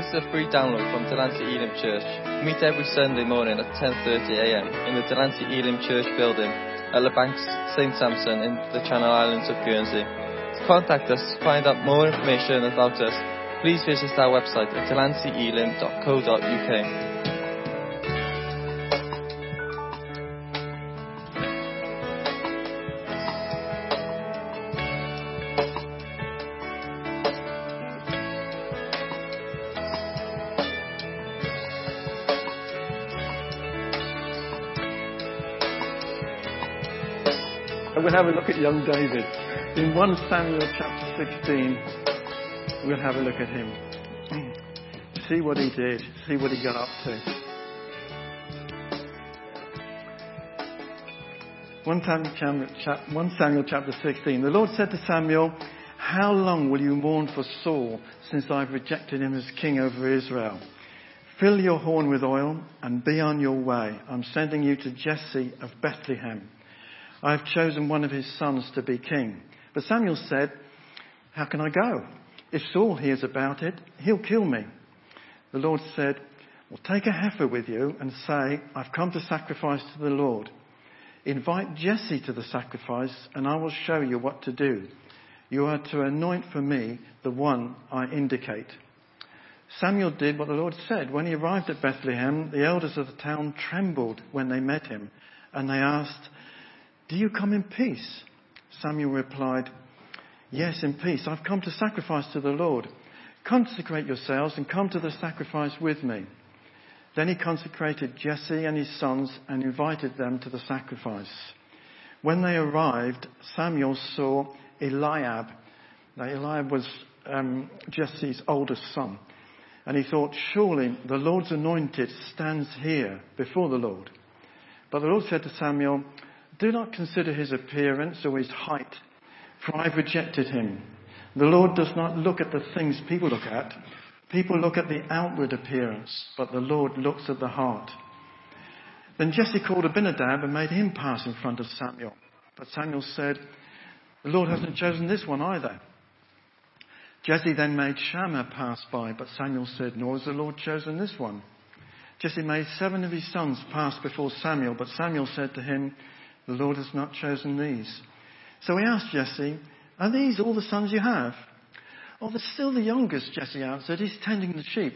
This is a free download from Delancey Elim Church. Meet every Sunday morning at 10.30am in the Delancey Elim Church building at the Banks St Sampson in the Channel Islands of Guernsey. To contact us, find out more information about us, please visit our website at delanceyelim.co.uk. have a look at young David. In 1 Samuel chapter 16, we'll have a look at him. See what he did, see what he got up to. 1 Samuel, chap- 1 Samuel chapter 16. The Lord said to Samuel, How long will you mourn for Saul since I've rejected him as king over Israel? Fill your horn with oil and be on your way. I'm sending you to Jesse of Bethlehem. I have chosen one of his sons to be king. But Samuel said, How can I go? If Saul hears about it, he'll kill me. The Lord said, Well, take a heifer with you and say, I've come to sacrifice to the Lord. Invite Jesse to the sacrifice, and I will show you what to do. You are to anoint for me the one I indicate. Samuel did what the Lord said. When he arrived at Bethlehem, the elders of the town trembled when they met him, and they asked, Do you come in peace? Samuel replied, Yes, in peace. I've come to sacrifice to the Lord. Consecrate yourselves and come to the sacrifice with me. Then he consecrated Jesse and his sons and invited them to the sacrifice. When they arrived, Samuel saw Eliab. Now, Eliab was um, Jesse's oldest son. And he thought, surely the Lord's anointed stands here before the Lord. But the Lord said to Samuel, Do not consider his appearance or his height, for I've rejected him. The Lord does not look at the things people look at. People look at the outward appearance, but the Lord looks at the heart. Then Jesse called Abinadab and made him pass in front of Samuel. But Samuel said, The Lord hasn't chosen this one either. Jesse then made Shammah pass by, but Samuel said, Nor has the Lord chosen this one. Jesse made seven of his sons pass before Samuel, but Samuel said to him, The Lord has not chosen these. So he asked Jesse, Are these all the sons you have? Oh, they're still the youngest, Jesse answered. He's tending the sheep.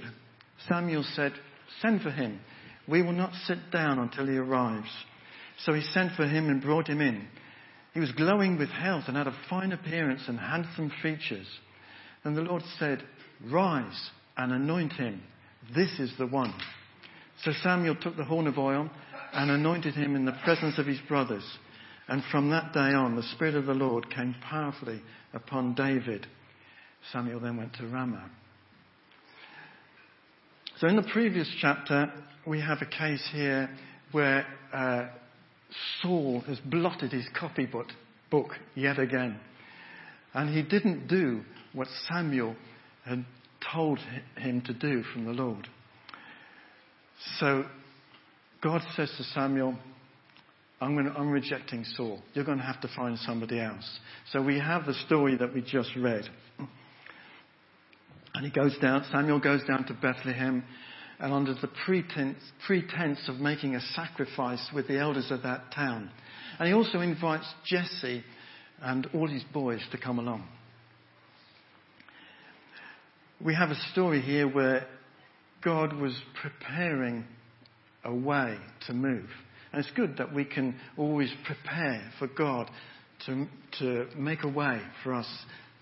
Samuel said, Send for him. We will not sit down until he arrives. So he sent for him and brought him in. He was glowing with health and had a fine appearance and handsome features. And the Lord said, Rise and anoint him. This is the one. So Samuel took the horn of oil and anointed him in the presence of his brothers. And from that day on, the Spirit of the Lord came powerfully upon David. Samuel then went to Ramah. So in the previous chapter, we have a case here where uh, Saul has blotted his copybook book yet again. And he didn't do what Samuel had told him to do from the Lord. So God says to Samuel, I'm, to, I'm, rejecting Saul. You're going to have to find somebody else. So we have the story that we just read. And he goes down, Samuel goes down to Bethlehem, and under the pretense, pretense of making a sacrifice with the elders of that town. And he also invites Jesse and all his boys to come along. We have a story here where God was preparing a way to move. And it's good that we can always prepare for God to, to make a way for us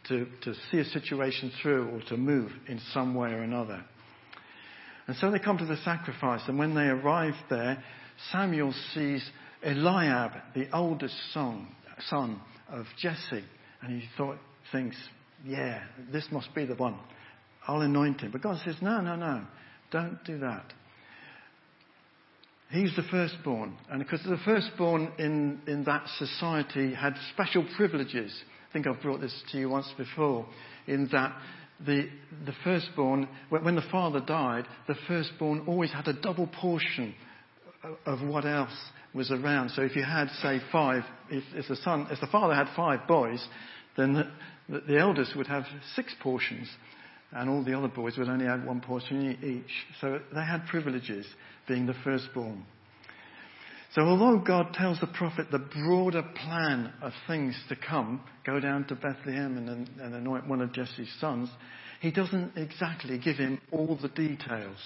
to, to see a situation through or to move in some way or another. And so they come to the sacrifice, and when they arrive there, Samuel sees Eliab, the oldest son, son of Jesse, and he thought, thinks, yeah, this must be the one. I'll anoint him. But God says, no, no, no, don't do that. He's the firstborn. And because the firstborn in, in that society had special privileges. I think I've brought this to you once before, in that the, the firstborn, when the father died, the firstborn always had a double portion of what else was around. So if you had, say, five, if, if the son, if the father had five boys, then the, the, the eldest would have six portions. And all the other boys would only have one portion each. So they had privileges, being the firstborn. So although God tells the prophet the broader plan of things to come, go down to Bethlehem and, and anoint one of Jesse's sons, he doesn't exactly give him all the details.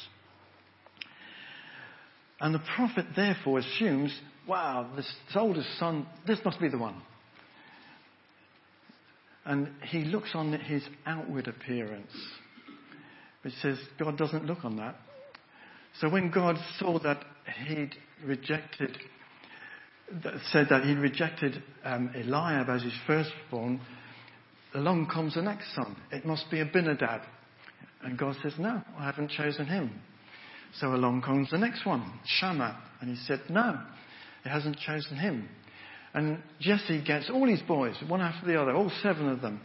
And the prophet therefore assumes, wow, this oldest son, this must be the one. And he looks on his outward appearance, which says God doesn't look on that. So when God saw that he'd rejected, said that he'd rejected um, Eliab as his firstborn, along comes the next son. It must be Abinadab. And God says, No, I haven't chosen him. So along comes the next one, Shammah. And he said, No, he hasn't chosen him. And Jesse gets all his boys, one after the other, all seven of them,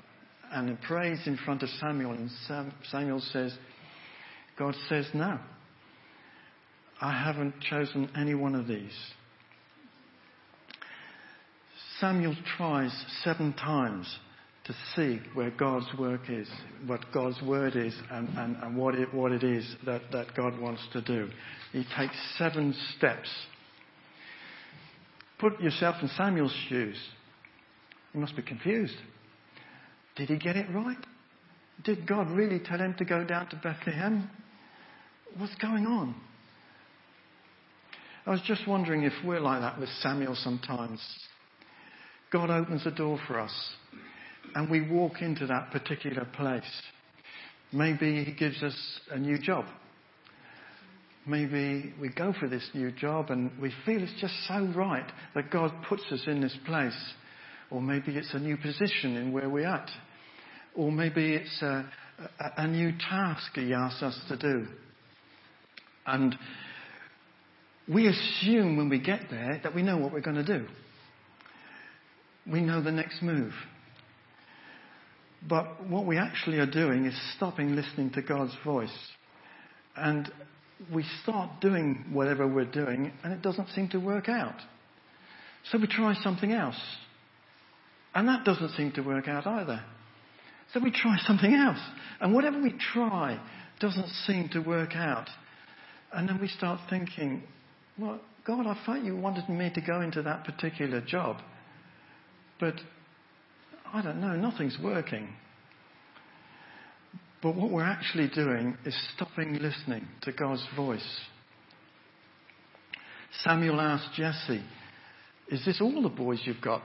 and he prays in front of Samuel. And Samuel says, God says, No, I haven't chosen any one of these. Samuel tries seven times to see where God's work is, what God's word is, and, and, and what, it, what it is that, that God wants to do. He takes seven steps. Put yourself in Samuel's shoes. You must be confused. Did he get it right? Did God really tell him to go down to Bethlehem? What's going on? I was just wondering if we're like that with Samuel sometimes. God opens a door for us and we walk into that particular place. Maybe He gives us a new job. Maybe we go for this new job and we feel it's just so right that God puts us in this place. Or maybe it's a new position in where we're at. Or maybe it's a, a, a new task He asks us to do. And we assume when we get there that we know what we're going to do. We know the next move. But what we actually are doing is stopping listening to God's voice. And we start doing whatever we're doing, and it doesn't seem to work out. So we try something else. And that doesn't seem to work out either. So we try something else. And whatever we try doesn't seem to work out. And then we start thinking, well, God, I thought you wanted me to go into that particular job. But I don't know, nothing's working. But what we're actually doing is stopping listening to God's voice. Samuel asked Jesse, Is this all the boys you've got?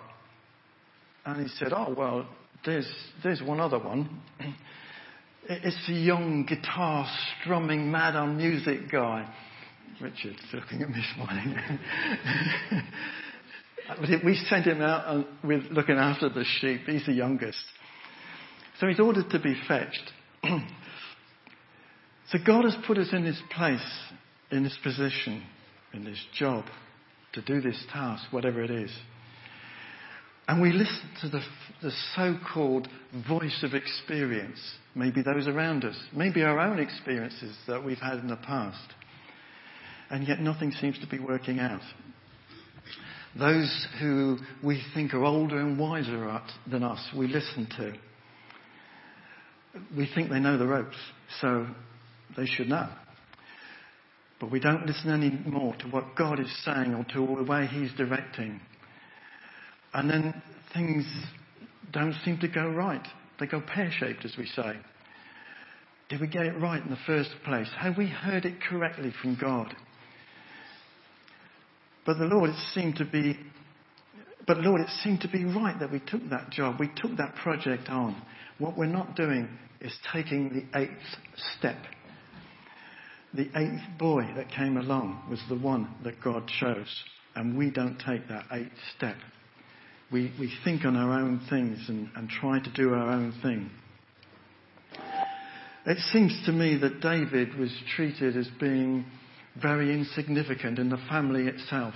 And he said, Oh, well, there's, there's one other one. It's the young guitar strumming, mad on music guy. Richard's looking at me smiling. we sent him out with looking after the sheep. He's the youngest. So he's ordered to be fetched. so God has put us in this place, in this position, in this job, to do this task, whatever it is. And we listen to the, the so-called voice of experience, maybe those around us, maybe our own experiences that we've had in the past. And yet nothing seems to be working out. Those who we think are older and wiser than us, we listen to. We think they know the ropes, so they should know. But we don't listen anymore to what God is saying or to the way He's directing. And then things don't seem to go right. They go pear shaped, as we say. Did we get it right in the first place? Have we heard it correctly from God? But the Lord, seemed to be, but Lord, it seemed to be right that we took that job, we took that project on. What we're not doing is taking the eighth step. The eighth boy that came along was the one that God chose, and we don't take that eighth step. We, we think on our own things and, and try to do our own thing. It seems to me that David was treated as being very insignificant in the family itself.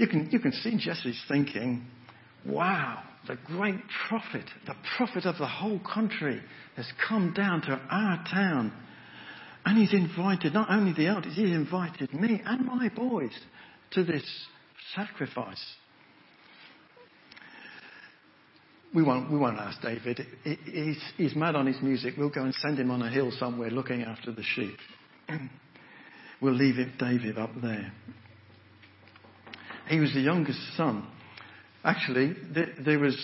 You can, you can see Jesse's thinking, wow, the great prophet, the prophet of the whole country has come down to our town. And he's invited not only the elders, he's invited me and my boys to this sacrifice. we won't, we won't ask David. He's, he's mad on his music. We'll go and send him on a hill somewhere looking after the sheep. we'll leave David up there. He was the youngest son. Actually, there, was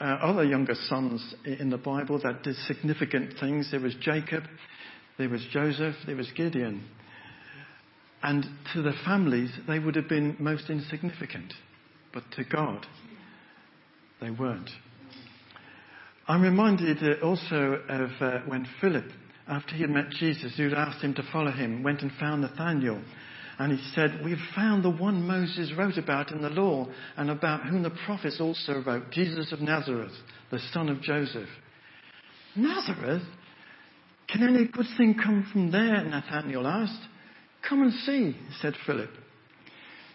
uh, other younger sons in the Bible that did significant things. There was Jacob, there was Joseph, there was Gideon. And to the families, they would have been most insignificant. But to God, they weren't. I'm reminded uh, also of uh, when Philip, after he had met Jesus, who had asked him to follow him, went and found Nathanael. And he said, We've found the one Moses wrote about in the law and about whom the prophets also wrote, Jesus of Nazareth, the son of Joseph. Nazareth? Can any good thing come from there? Nathanael asked. Come and see, said Philip.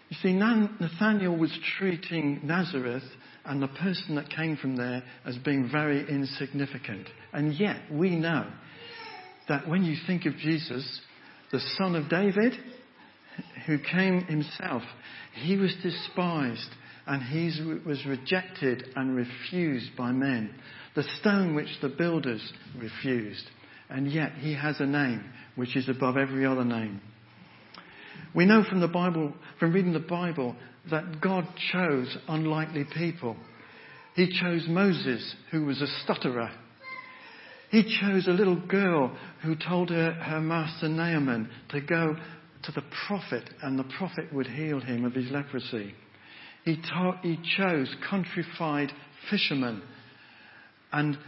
You see, Nathanael was treating Nazareth and the person that came from there as being very insignificant. And yet, we know that when you think of Jesus, the son of David, who came himself, he was despised and he was rejected and refused by men. The stone which the builders refused. And yet he has a name which is above every other name. We know from the Bible, from reading the Bible, that God chose unlikely people. He chose Moses, who was a stutterer. He chose a little girl who told her, her master Naaman to go to the prophet and the prophet would heal him of his leprosy. He, taught, he chose countrified fishermen and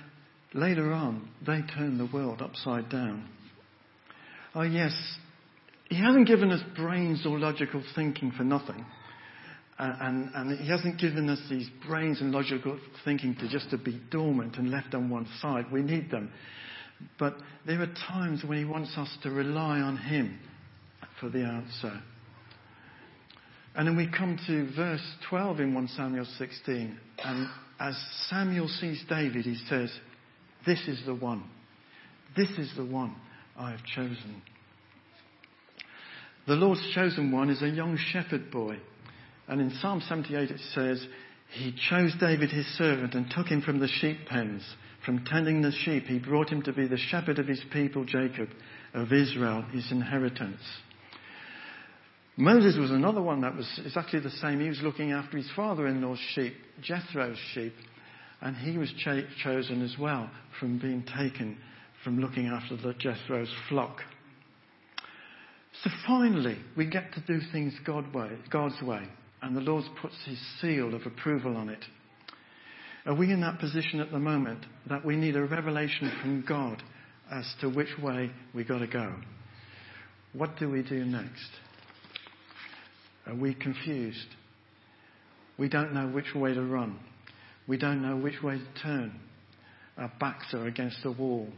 later on they turned the world upside down. Oh yes, he hasn't given us brains or logical thinking for nothing. Uh, and, and, he hasn't given us these brains and logical thinking to just to be dormant and left on one side. We need them. But there are times when he wants us to rely on him for the answer. And then we come to verse 12 in 1 Samuel 16. And as Samuel sees David, he says, This is the one. This is the one I have chosen. The Lord's chosen one is a young shepherd boy. And in Psalm 78 it says, He chose David his servant and took him from the sheep pens. From tending the sheep, he brought him to be the shepherd of his people, Jacob, of Israel, his inheritance. Moses was another one that was exactly the same. He was looking after his father in law's sheep, Jethro's sheep, and he was chosen as well from being taken from looking after the Jethro's flock. So finally, we get to do things God way, God's way, and the Lord puts his seal of approval on it. Are we in that position at the moment that we need a revelation from God as to which way we've got to go? What do we do next? Are we confused? We don't know which way to run. We don't know which way to turn. Our backs are against the wall.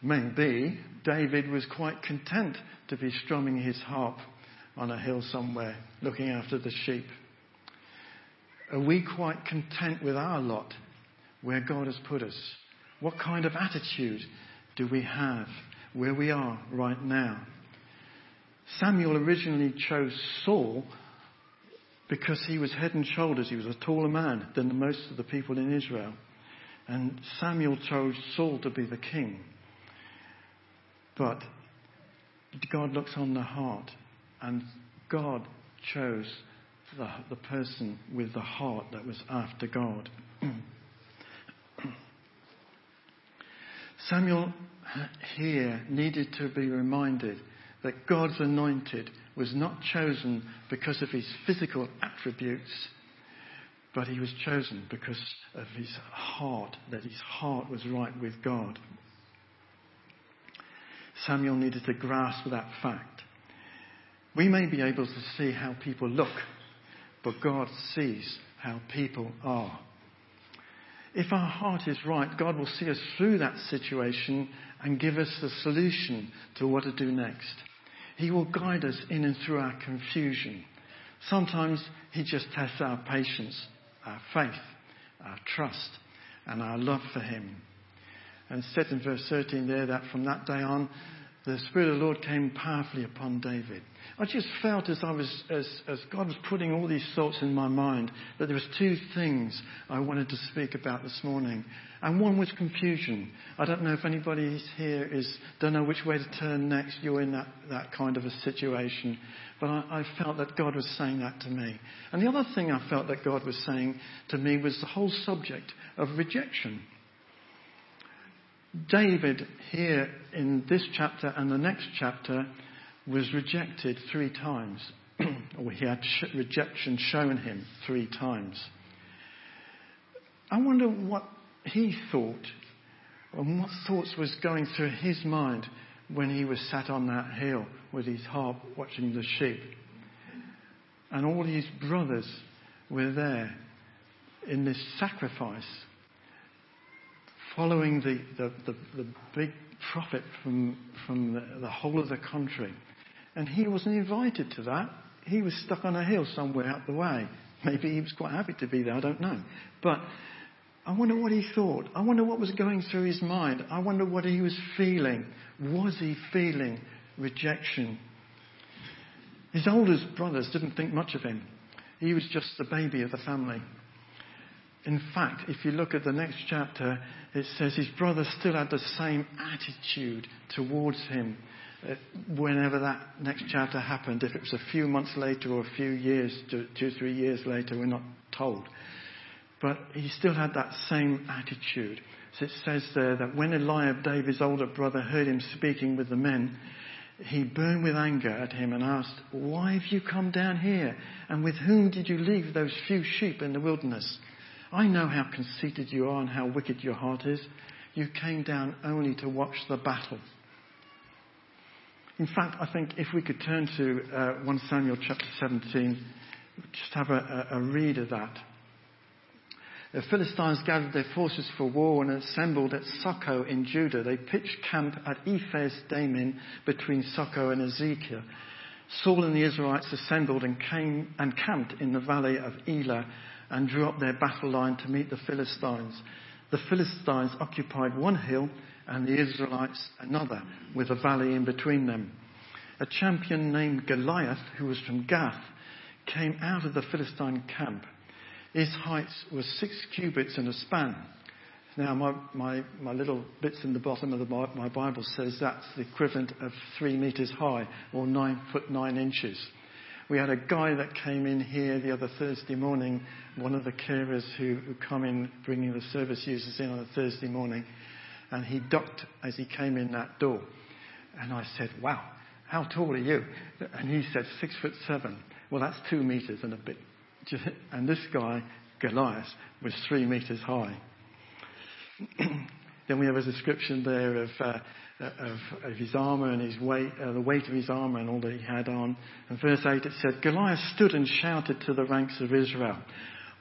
Maybe David was quite content to be strumming his harp on a hill somewhere, looking after the sheep. Are we quite content with our lot where God has put us? What kind of attitude do we have where we are right now? Samuel originally chose Saul because he was head and shoulders, he was a taller man than most of the people in Israel. And Samuel chose Saul to be the king. But God looks on the heart, and God chose the, the person with the heart that was after God. Samuel here needed to be reminded that God's anointed was not chosen because of his physical attributes, but he was chosen because of his heart, that his heart was right with God. Samuel needed to grasp that fact. We may be able to see how people look, but God sees how people are. If our heart is right, God will see us through that situation and give us the solution to what to do next. He will guide us in and through our confusion. Sometimes He just tests our patience, our faith, our trust, and our love for Him. And it said in verse 13 there that from that day on, the Spirit of the Lord came powerfully upon David. I just felt as I was, as, as God was putting all these thoughts in my mind, that there was two things I wanted to speak about this morning. And one was confusion. I don't know if anybody here is, don't know which way to turn next. You're in that, that kind of a situation. But I, I felt that God was saying that to me. And the other thing I felt that God was saying to me was the whole subject of rejection. David, here in this chapter and the next chapter, was rejected three times. or he had sh- rejection shown him three times. I wonder what he thought and what thoughts was going through his mind when he was sat on that hill with his harp watching the sheep. And all his brothers were there in this sacrifice, following the, the, the, the big prophet from, from the, the whole of the country. And he wasn't invited to that. He was stuck on a hill somewhere out the way. Maybe he was quite happy to be there, I don't know. But I wonder what he thought. I wonder what was going through his mind. I wonder what he was feeling. Was he feeling rejection? His oldest brothers didn't think much of him. He was just the baby of the family. In fact, if you look at the next chapter, it says his brothers still had the same attitude towards him whenever that next chapter happened. If it was a few months later or a few years, two, three years later, we're not told. But he still had that same attitude. So it says there that when Eliab, David's older brother, heard him speaking with the men, he burned with anger at him and asked, Why have you come down here? And with whom did you leave those few sheep in the wilderness? I know how conceited you are and how wicked your heart is. You came down only to watch the battle. In fact, I think if we could turn to uh, 1 Samuel chapter 17, just have a, a, read of that. The Philistines gathered their forces for war and assembled at Socoh in Judah. They pitched camp at Ephes Dammim between Socoh and Azekah. Saul and the Israelites assembled and came and camped in the valley of Elah and drew up their battle line to meet the Philistines. The Philistines occupied one hill and the Israelites another, with a valley in between them. A champion named Goliath, who was from Gath, came out of the Philistine camp. His height was six cubits and a span. Now, my, my, my little bits in the bottom of the, my Bible says that's the equivalent of three meters high or nine foot nine inches. We had a guy that came in here the other Thursday morning, one of the carers who, who come in bringing the service users in on a Thursday morning, and he ducked as he came in that door. And I said, Wow, how tall are you? And he said, Six foot seven. Well, that's two meters and a bit. And this guy, Goliath, was three meters high. then we have a description there of, uh, of, of, his armor and his weight, uh, the weight of his armor and all that he had on. And verse 8 it said, Goliath stood and shouted to the ranks of Israel,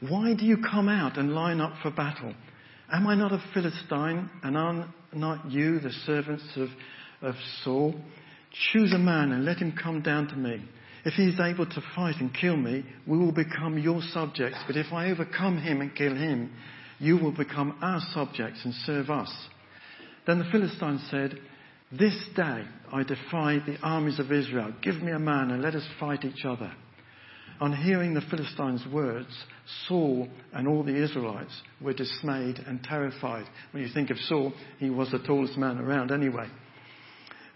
Why do you come out and line up for battle? Am I not a Philistine, and are not you the servants of, of Saul? Choose a man and let him come down to me. If he is able to fight and kill me, we will become your subjects. But if I overcome him and kill him, you will become our subjects and serve us. Then the Philistines said, This day I defy the armies of Israel. Give me a man and let us fight each other. On hearing the Philistines' words, Saul and all the Israelites were dismayed and terrified. When you think of Saul, he was the tallest man around anyway.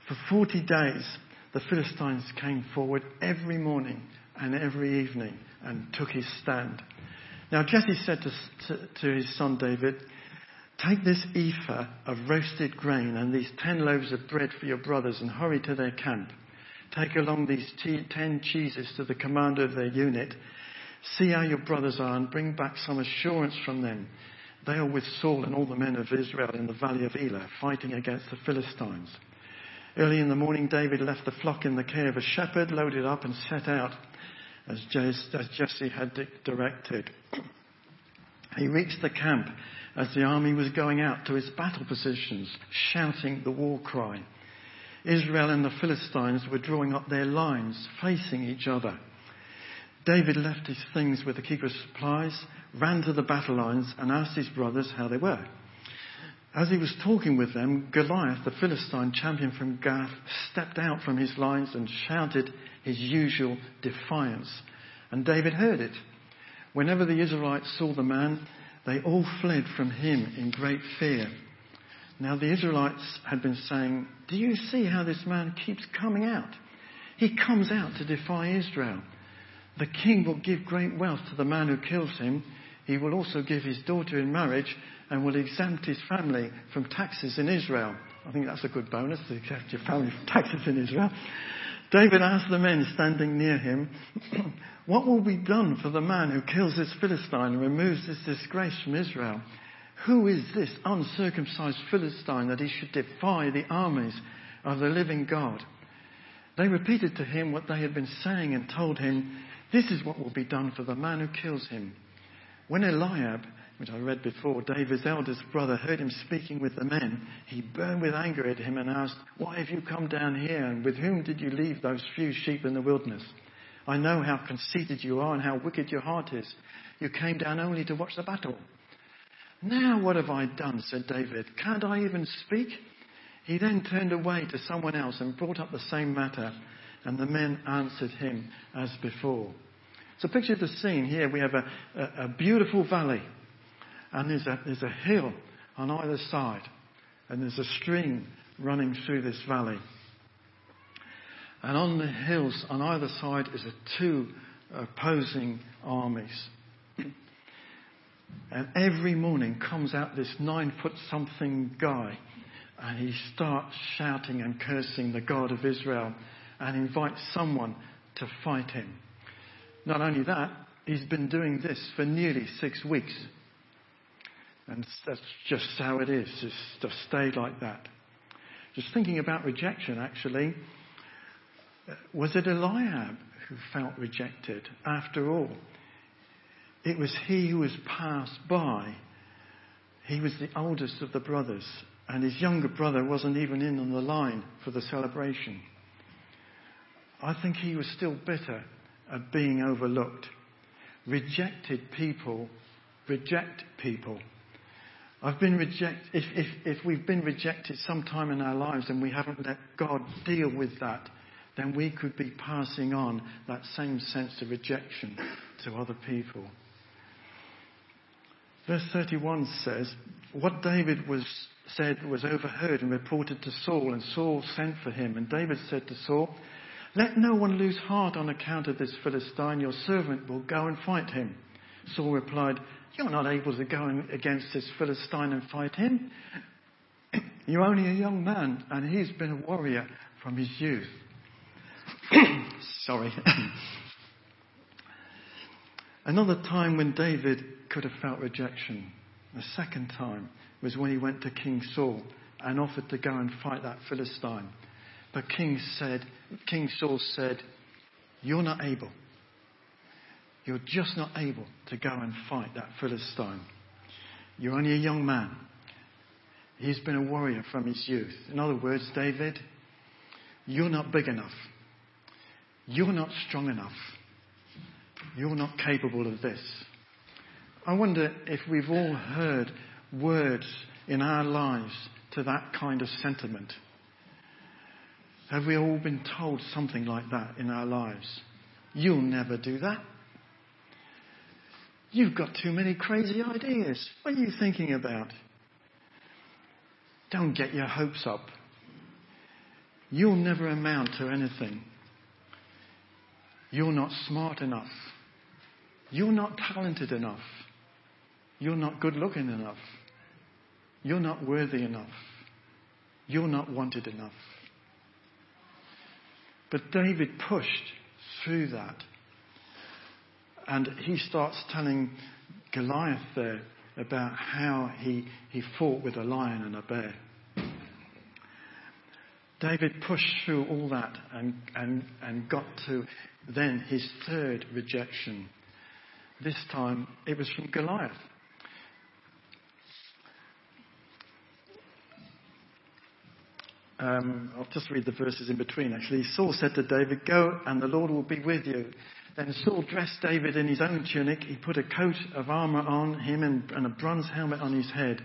For 40 days, the Philistines came forward every morning and every evening and took his stand. Now Jesse said to, to, to his son David, Take this ephah of roasted grain and these ten loaves of bread for your brothers and hurry to their camp. Take along these ten cheeses to the commander of their unit. See how your brothers are and bring back some assurance from them. They are with Saul and all the men of Israel in the valley of Elah, fighting against the Philistines. Early in the morning, David left the flock in the care of a shepherd, loaded up, and set out as Jesse had directed. He reached the camp as the army was going out to its battle positions, shouting the war cry. Israel and the Philistines were drawing up their lines, facing each other. David left his things with the keeper of supplies, ran to the battle lines, and asked his brothers how they were. As he was talking with them, Goliath, the Philistine champion from Gath, stepped out from his lines and shouted his usual defiance. And David heard it. Whenever the Israelites saw the man, they all fled from him in great fear. Now the Israelites had been saying, Do you see how this man keeps coming out? He comes out to defy Israel. The king will give great wealth to the man who kills him. He will also give his daughter in marriage and will exempt his family from taxes in Israel. I think that's a good bonus to exempt your family from taxes in Israel. David asked the men standing near him, What will be done for the man who kills this Philistine and removes this disgrace from Israel? Who is this uncircumcised Philistine that he should defy the armies of the living God? They repeated to him what they had been saying and told him, This is what will be done for the man who kills him. When Eliab, which I read before, David's eldest brother, heard him speaking with the men, he burned with anger at him and asked, Why have you come down here, and with whom did you leave those few sheep in the wilderness? I know how conceited you are and how wicked your heart is. You came down only to watch the battle. Now what have I done? said David. Can't I even speak? He then turned away to someone else and brought up the same matter, and the men answered him as before. So picture the scene here. We have a, a, a beautiful valley, and there's a, there's a hill on either side, and there's a stream running through this valley. And on the hills on either side is a two opposing armies. And every morning comes out this nine foot something guy and he starts shouting and cursing the God of Israel and invites someone to fight him. Not only that, he's been doing this for nearly six weeks. And that's just how it is. It's just stayed like that. Just thinking about rejection, actually, was it Eliab who felt rejected after all? It was he who was passed by. He was the oldest of the brothers, and his younger brother wasn't even in on the line for the celebration. I think he was still bitter at being overlooked. Rejected people reject people. I've been rejected, if, if, if we've been rejected sometime in our lives and we haven't let God deal with that, then we could be passing on that same sense of rejection to other people. Verse 31 says, What David was said was overheard and reported to Saul, and Saul sent for him. And David said to Saul, Let no one lose heart on account of this Philistine. Your servant will go and fight him. Saul replied, You're not able to go against this Philistine and fight him. You're only a young man, and he's been a warrior from his youth. Sorry. Another time when David could have felt rejection, the second time, was when he went to King Saul and offered to go and fight that Philistine. But King said, King Saul said, You're not able. You're just not able to go and fight that Philistine. You're only a young man. He's been a warrior from his youth. In other words, David, you're not big enough. You're not strong enough. You're not capable of this. I wonder if we've all heard words in our lives to that kind of sentiment. Have we all been told something like that in our lives? You'll never do that. You've got too many crazy ideas. What are you thinking about? Don't get your hopes up. You'll never amount to anything. You're not smart enough. You're not talented enough. You're not good looking enough. You're not worthy enough. You're not wanted enough. But David pushed through that. And he starts telling Goliath there about how he, he fought with a lion and a bear. David pushed through all that and, and, and got to then his third rejection. This time it was from Goliath. Um, I'll just read the verses in between actually. Saul said to David, Go and the Lord will be with you. Then Saul dressed David in his own tunic. He put a coat of armour on him and, and a bronze helmet on his head.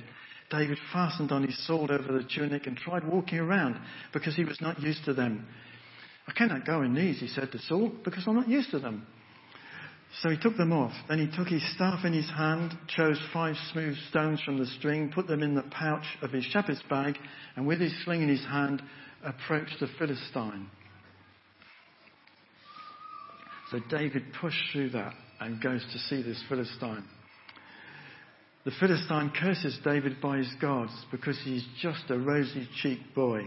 David fastened on his sword over the tunic and tried walking around because he was not used to them. I cannot go in these, he said to Saul, because I'm not used to them. So he took them off. Then he took his staff in his hand, chose five smooth stones from the string, put them in the pouch of his shepherd's bag, and with his sling in his hand, approached the Philistine. So David pushed through that and goes to see this Philistine. The Philistine curses David by his gods because he's just a rosy cheeked boy.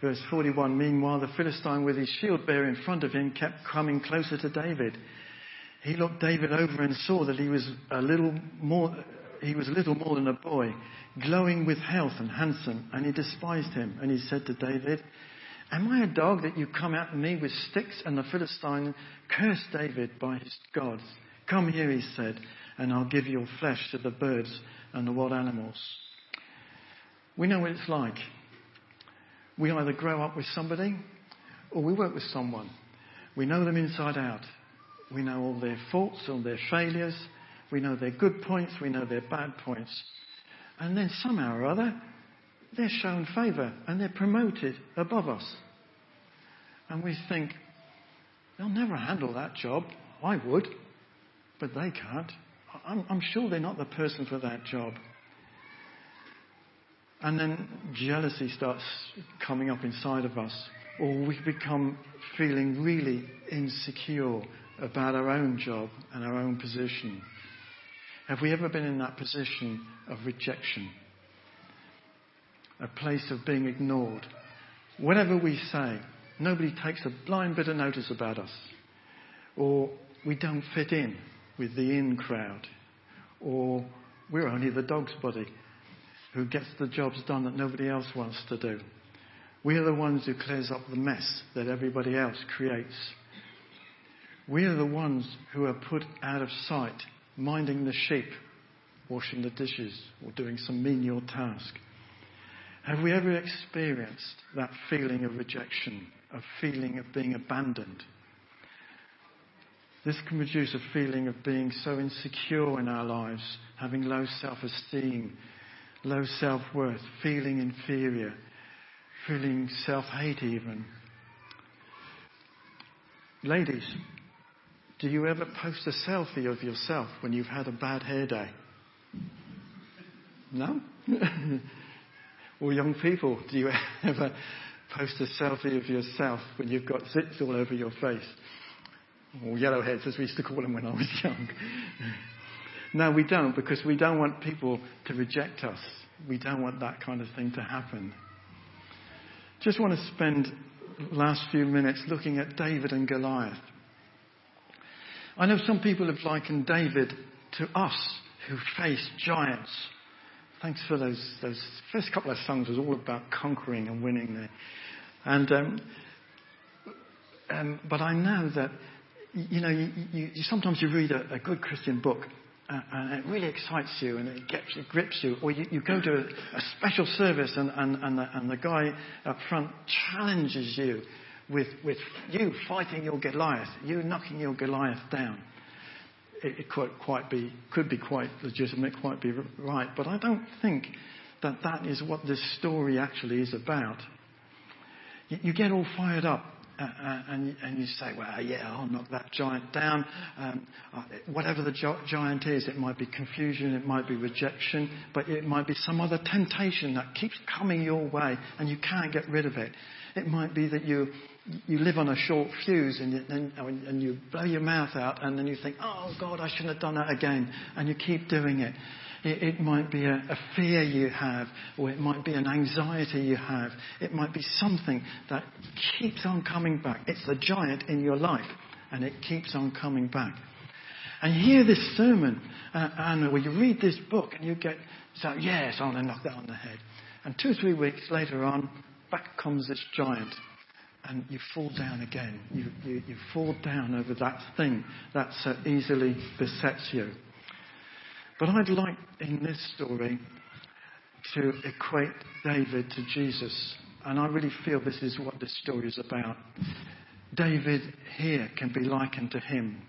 Verse 41 Meanwhile, the Philistine with his shield bearer in front of him kept coming closer to David. He looked David over and saw that he was a little more, he was a little more than a boy, glowing with health and handsome, and he despised him. And he said to David, Am I a dog that you come at me with sticks? And the Philistine cursed David by his gods. Come here, he said, and I'll give your flesh to the birds and the wild animals. We know what it's like. We either grow up with somebody or we work with someone. We know them inside out. We know all their faults, all their failures. We know their good points. We know their bad points. And then somehow or other, they're shown favour and they're promoted above us. And we think, they'll never handle that job. I would, but they can't. I'm, I'm sure they're not the person for that job. And then jealousy starts coming up inside of us, or we become feeling really insecure about our own job and our own position. Have we ever been in that position of rejection? A place of being ignored. Whatever we say, nobody takes a blind bit of notice about us. Or we don't fit in with the in crowd. Or we're only the dog's body who gets the jobs done that nobody else wants to do. We are the ones who clears up the mess that everybody else creates. We are the ones who are put out of sight, minding the sheep, washing the dishes, or doing some menial task. Have we ever experienced that feeling of rejection, a feeling of being abandoned? This can produce a feeling of being so insecure in our lives, having low self esteem, low self worth, feeling inferior, feeling self hate, even. Ladies, do you ever post a selfie of yourself when you've had a bad hair day? No? or young people, do you ever post a selfie of yourself when you've got zits all over your face? Or yellowheads, as we used to call them when I was young. no, we don't, because we don't want people to reject us. We don't want that kind of thing to happen. Just want to spend last few minutes looking at David and Goliath. I know some people have likened David to us who face giants. Thanks for those, those first couple of songs was all about conquering and winning there. And, um, um, but I know that, you know, you, you, sometimes you read a, a good Christian book uh, and it really excites you and it, gets, it grips you. Or you, you go to a, a, special service and, and, and, the, and the guy up front challenges you with, with you fighting your Goliath, you knocking your Goliath down. It, it could quite be, could be quite legitimate, quite be right, but I don't think that that is what this story actually is about. You, you get all fired up uh, uh, and, and, you say, well, yeah, I'll knock that giant down. Um, uh, whatever the giant is, it might be confusion, it might be rejection, but it might be some other temptation that keeps coming your way and you can't get rid of it. It might be that you, you live on a short fuse and you, and, and you blow your mouth out and then you think, oh God, I shouldn't have done that again. And you keep doing it. It, it might be a, a, fear you have, or it might be an anxiety you have. It might be something that keeps on coming back. It's the giant in your life, and it keeps on coming back. And you hear this sermon, uh, and where you read this book, and you get, so yes, I'm going to knock that on the head. And two three weeks later on, back comes this giant and you fall down again. You, you, you, fall down over that thing that so easily besets you. But I'd like in this story to equate David to Jesus. And I really feel this is what this story is about. David here can be likened to him.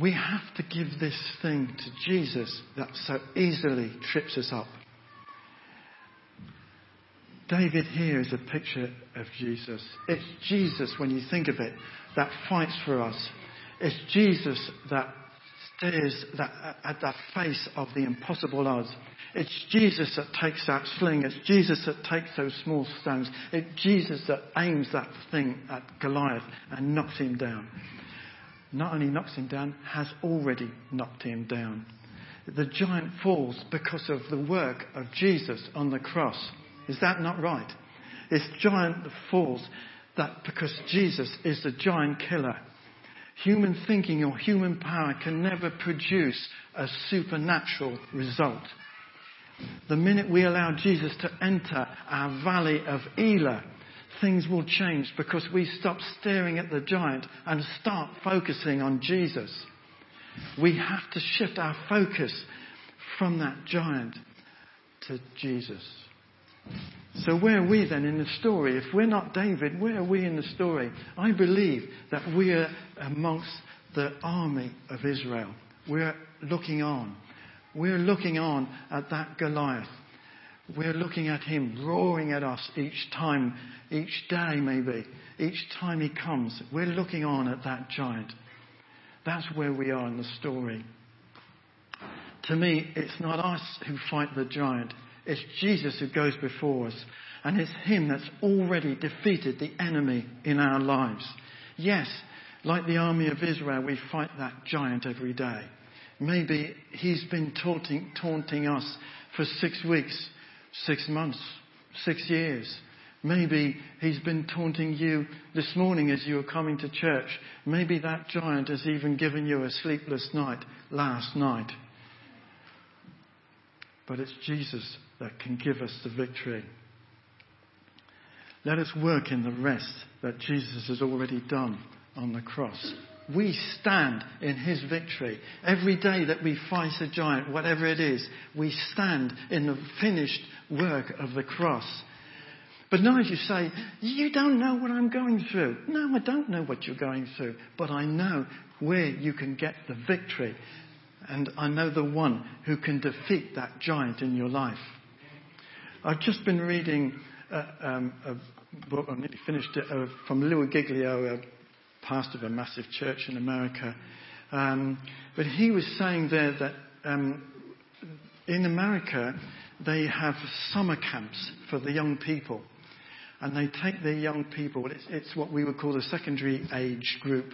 We have to give this thing to Jesus that so easily trips us up. David here is a picture of Jesus. It's Jesus, when you think of it, that fights for us. It's Jesus that stares that, at that face of the impossible odds. It's Jesus that takes that sling. It's Jesus that takes those small stones. It's Jesus that aims that thing at Goliath and knocks him down. Not only knocks him down, has already knocked him down. The giant falls because of the work of Jesus on the cross. Is that not right? This giant that falls that because Jesus is the giant killer. Human thinking or human power can never produce a supernatural result. The minute we allow Jesus to enter our valley of Elah, things will change because we stop staring at the giant and start focusing on Jesus. We have to shift our focus from that giant to Jesus. So where are we then in the story? If we're not David, where are we in the story? I believe that we are amongst the army of Israel. We're looking on. We're looking on at that Goliath. We're looking at him roaring at us each time, each day maybe, each time he comes. We're looking on at that giant. That's where we are in the story. To me, it's not us who fight the giant. It's Jesus who goes before us. And it's Him that's already defeated the enemy in our lives. Yes, like the army of Israel, we fight that giant every day. Maybe He's been taunting, taunting us for six weeks, six months, six years. Maybe he's been taunting you this morning as you were coming to church. Maybe that giant has even given you a sleepless night last night. But it's Jesus that can give us the victory. Let us work in the rest that Jesus has already done on the cross. We stand in his victory. Every day that we fight a giant, whatever it is, we stand in the finished work of the cross. But now as you say, you don't know what I'm going through. No, I don't know what you're going through, but I know where you can get the victory. And I know the one who can defeat that giant in your life. I've just been reading uh, um, a book, I nearly finished it, uh, from Louis Giglio, a pastor of a massive church in America. Um, but he was saying there that um, in America they have summer camps for the young people. And they take their young people, it's, it's what we would call the secondary age group,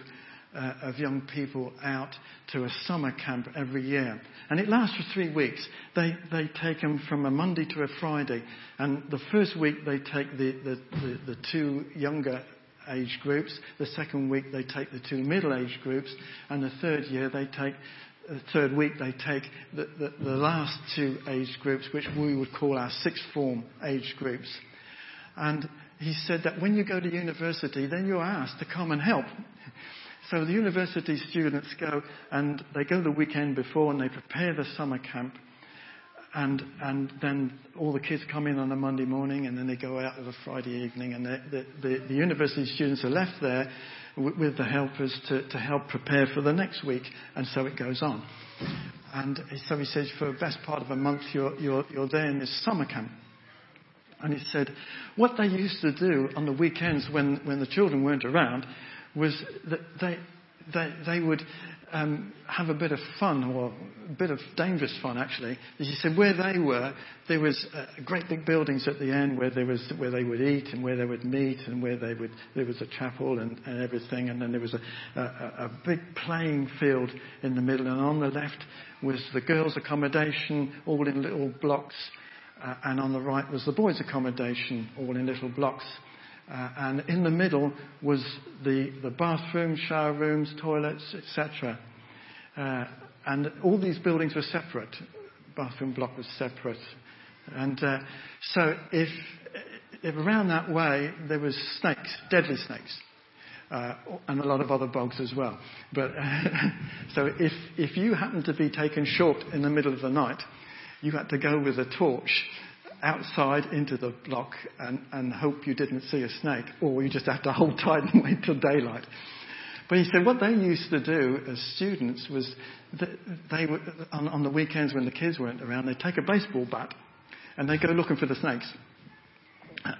uh, of young people out to a summer camp every year. And it lasts for three weeks. They, they take them from a Monday to a Friday. And the first week they take the, the, the, the two younger age groups. The second week they take the two middle age groups. And the third year they take the third week they take the, the, the, last two age groups, which we would call our sixth form age groups. And he said that when you go to university, then you're asked to come and help. So the university students go and they go the weekend before and they prepare the summer camp. And, and then all the kids come in on a Monday morning and then they go out of a Friday evening and the, the, the university students are left there with, with the helpers to, to help prepare for the next week. And so it goes on. And so he says for the best part of a month you're, you're, you're there in this summer camp. And he said, what they used to do on the weekends when, when the children weren't around was that they, they, they would um, have a bit of fun, or a bit of dangerous fun actually. As you said, where they were, there was uh, great big buildings at the end where there was where they would eat and where they would meet and where they would there was a chapel and, and everything, and then there was a, a, a big playing field in the middle, and on the left was the girls' accommodation, all in little blocks, uh, and on the right was the boys' accommodation, all in little blocks. Uh, and in the middle was the, the bathroom, shower rooms, toilets, etc. Uh, and all these buildings were separate. Bathroom block was separate. And uh, so if, if around that way there was snakes, deadly snakes, uh, and a lot of other bugs as well. But uh, so if if you happened to be taken short in the middle of the night, you had to go with a torch outside into the block and, and hope you didn't see a snake, or you just have to hold tight and wait till daylight. But he said what they used to do as students was they would, on, on the weekends when the kids weren't around, they'd take a baseball bat and they'd go looking for the snakes.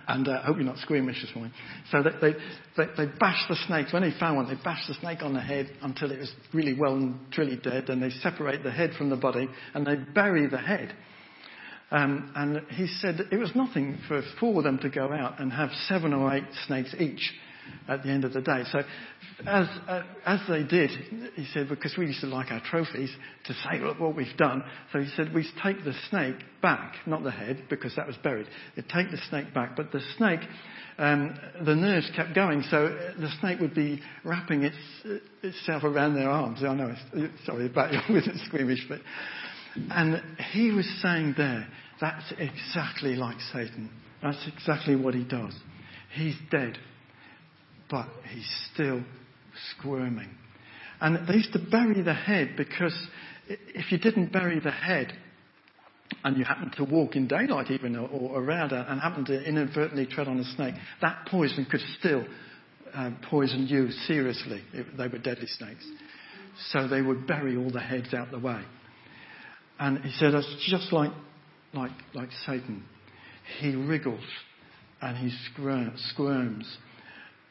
And uh, I hope you're not squeamish this morning. So they, they, they, they bashed the snakes. When they found one, they bashed the snake on the head until it was really well and truly dead. And they separate the head from the body and they bury the head. Um, and he said it was nothing for four of them to go out and have seven or eight snakes each at the end of the day. So as, uh, as they did, he said, because we used to like our trophies to say, look what we've done. So he said, we take the snake back, not the head, because that was buried. They take the snake back, but the snake, um, the nerves kept going, so the snake would be wrapping its, itself around their arms. I know, it's, sorry about you, I wasn't squeamish, but, and he was saying there, that's exactly like Satan. That's exactly what he does. He's dead but he's still squirming. And they used to bury the head because if you didn't bury the head, and you happen to walk in daylight even or, or around and happen to inadvertently tread on a snake, that poison could still uh, poison you seriously if they were deadly snakes. So they would bury all the heads out the way. And he said, it's just like, like, like Satan. He wriggles and he squirms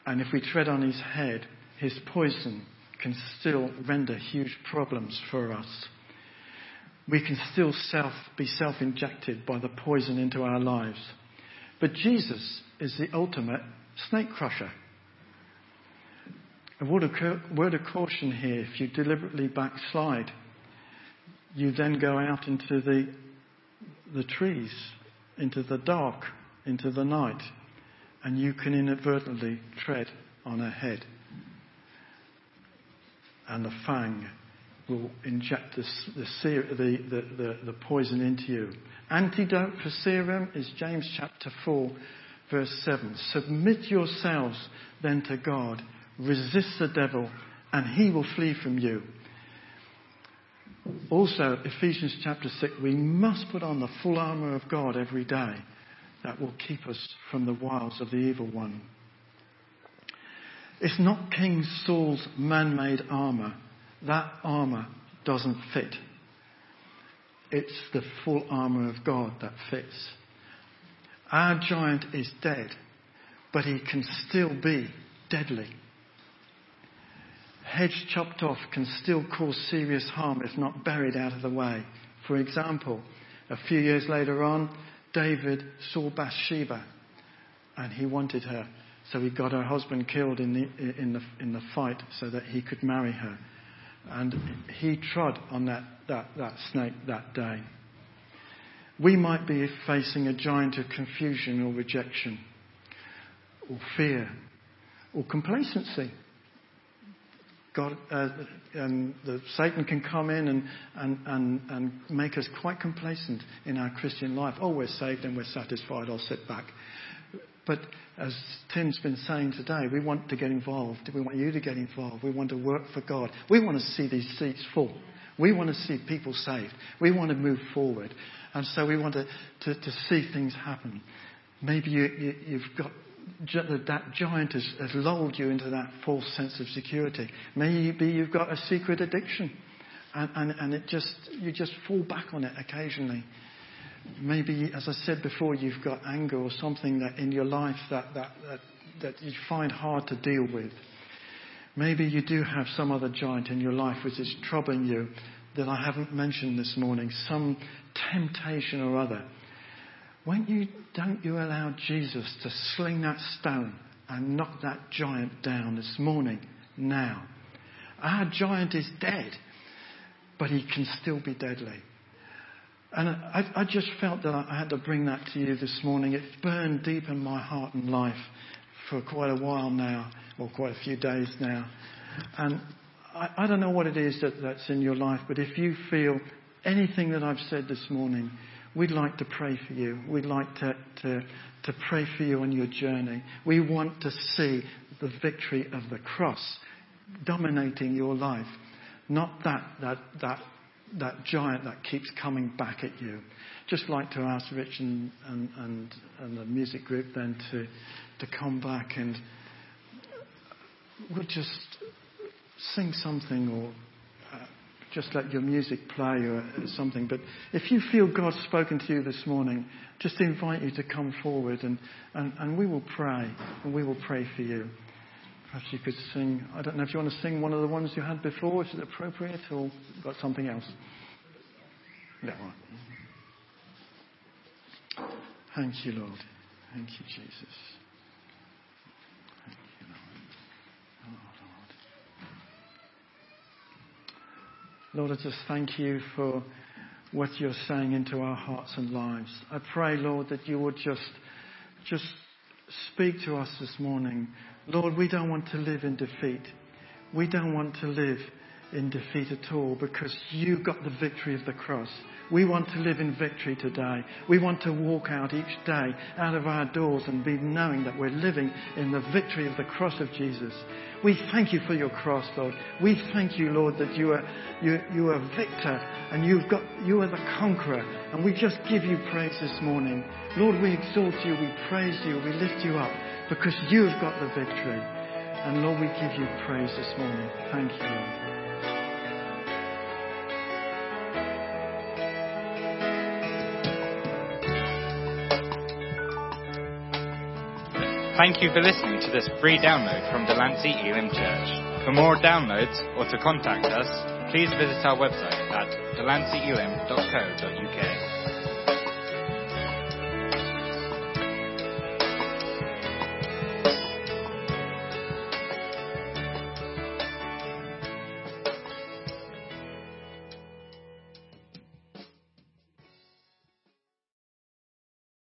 and if we tread on his head, his poison can still render huge problems for us. We can still self, be self injected by the poison into our lives. But Jesus is the ultimate snake crusher. A word of, word of caution here if you deliberately backslide, you then go out into the, the trees, into the dark, into the night and you can inadvertently tread on her head. And the fang will inject the, the, the, the, poison into you. Antidote for serum is James chapter 4, verse 7. Submit yourselves then to God, resist the devil, and he will flee from you. Also, Ephesians chapter 6, we must put on the full armour of God every day that will keep us from the wiles of the evil one. It's not King Saul's man made armour. That armour doesn't fit. It's the full armour of God that fits. Our giant is dead, but he can still be deadly. Heads chopped off can still cause serious harm if not buried out of the way. For example, a few years later on, David saw Bathsheba and he wanted her. So he got her husband killed in the, in the, in the fight so that he could marry her. And he trod on that, that, that snake that day. We might be facing a giant of confusion or rejection or fear or complacency. God, uh, um, the, Satan can come in and, and, and, and make us quite complacent in our Christian life. Oh, we're saved and we're satisfied. I'll sit back. But as Tim's been saying today, we want to get involved. We want you to get involved. We want to work for God. We want to see these seats full. We want to see people saved. We want to move forward. And so we want to, to, to see things happen. Maybe you, you, you've got that giant has, has lulled you into that false sense of security. Maybe you've got a secret addiction and, and, and it just, you just fall back on it occasionally. Maybe, as I said before, you've got anger or something that in your life that, that, that, that you find hard to deal with. Maybe you do have some other giant in your life which is troubling you that I haven't mentioned this morning, some temptation or other. When you don't you allow Jesus to sling that stone and knock that giant down this morning, now. Our giant is dead, but he can still be deadly. And I, I, just felt that I had to bring that to you this morning. It's burned deep in my heart and life for quite a while now, or quite a few days now. And I, I don't know what it is that, that's in your life, but if you feel anything that I've said this morning, we'd like to pray for you. We'd like to, to, to pray for you on your journey. We want to see the victory of the cross dominating your life, not that, that, that, that giant that keeps coming back at you. Just like to ask Rich and, and, and, and the music group then to, to come back and we'll just sing something or just let your music play or something. But if you feel God's spoken to you this morning, just invite you to come forward and, and, and we will pray and we will pray for you. Perhaps you could sing, I don't know if you want to sing one of the ones you had before, is it appropriate or got something else? Right. Thank you, Lord. Thank you, Jesus. Lord. I just thank you for what you're saying into our hearts and lives. I pray, Lord, that you would just, just speak to us this morning. Lord, we don't want to live in defeat. We don't want to live in defeat at all because you got the victory of the cross. We want to live in victory today. We want to walk out each day out of our doors and be knowing that we're living in the victory of the cross of Jesus. We thank you for your cross, Lord. We thank you, Lord, that you are, you, you are victor and you've got, you are the conqueror. And we just give you praise this morning. Lord, we exalt you, we praise you, we lift you up because you have got the victory. And Lord, we give you praise this morning. Thank you, Lord. Thank you for listening to this free download from Delancey Elim Church. For more downloads or to contact us, please visit our website at delanceyelim.co.uk.